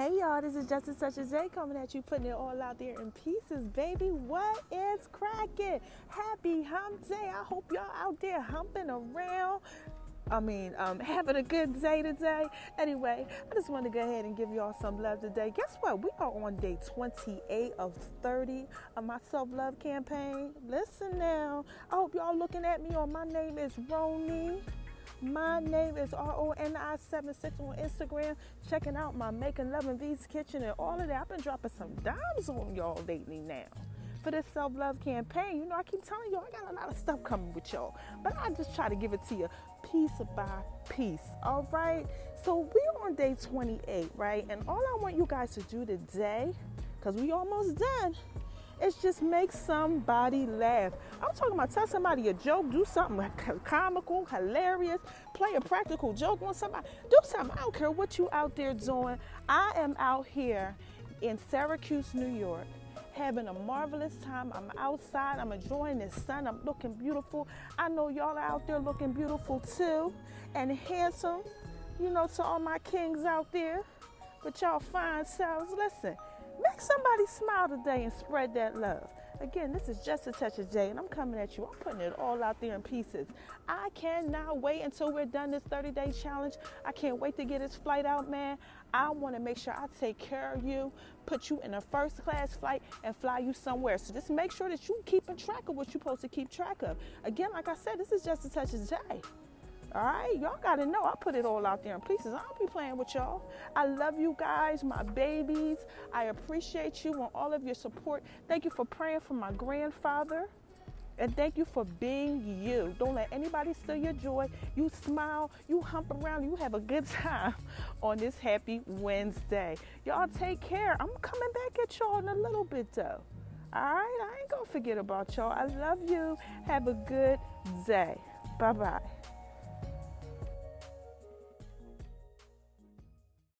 Hey y'all, this is just a touch of J coming at you, putting it all out there in pieces, baby. What is cracking? Happy hump day. I hope y'all out there humping around. I mean, um, having a good day today. Anyway, I just want to go ahead and give y'all some love today. Guess what? We are on day 28 of 30 of my self love campaign. Listen now. I hope y'all looking at me on my name is Roni. My name is R-O-N-I-76 on Instagram. Checking out my Making Love and V's Kitchen and all of that. I've been dropping some dimes on y'all lately now. For this self-love campaign, you know, I keep telling y'all I got a lot of stuff coming with y'all. But I just try to give it to you piece by piece. All right. So we're on day 28, right? And all I want you guys to do today, because we almost done it's just make somebody laugh. I'm talking about tell somebody a joke, do something comical, hilarious, play a practical joke on somebody. Do something. I don't care what you out there doing. I am out here in Syracuse, New York having a marvelous time. I'm outside. I'm enjoying the sun. I'm looking beautiful. I know y'all are out there looking beautiful too and handsome. You know, to all my kings out there But y'all fine selves. Listen, Make somebody smile today and spread that love. Again, this is just a touch of J, and I'm coming at you. I'm putting it all out there in pieces. I cannot wait until we're done this 30 day challenge. I can't wait to get this flight out, man. I want to make sure I take care of you, put you in a first class flight, and fly you somewhere. So just make sure that you keeping track of what you're supposed to keep track of. Again, like I said, this is just a touch of J. All right, y'all gotta know I put it all out there in pieces. I don't be playing with y'all. I love you guys, my babies. I appreciate you and all of your support. Thank you for praying for my grandfather. And thank you for being you. Don't let anybody steal your joy. You smile, you hump around, you have a good time on this happy Wednesday. Y'all take care. I'm coming back at y'all in a little bit though. All right, I ain't gonna forget about y'all. I love you. Have a good day. Bye bye.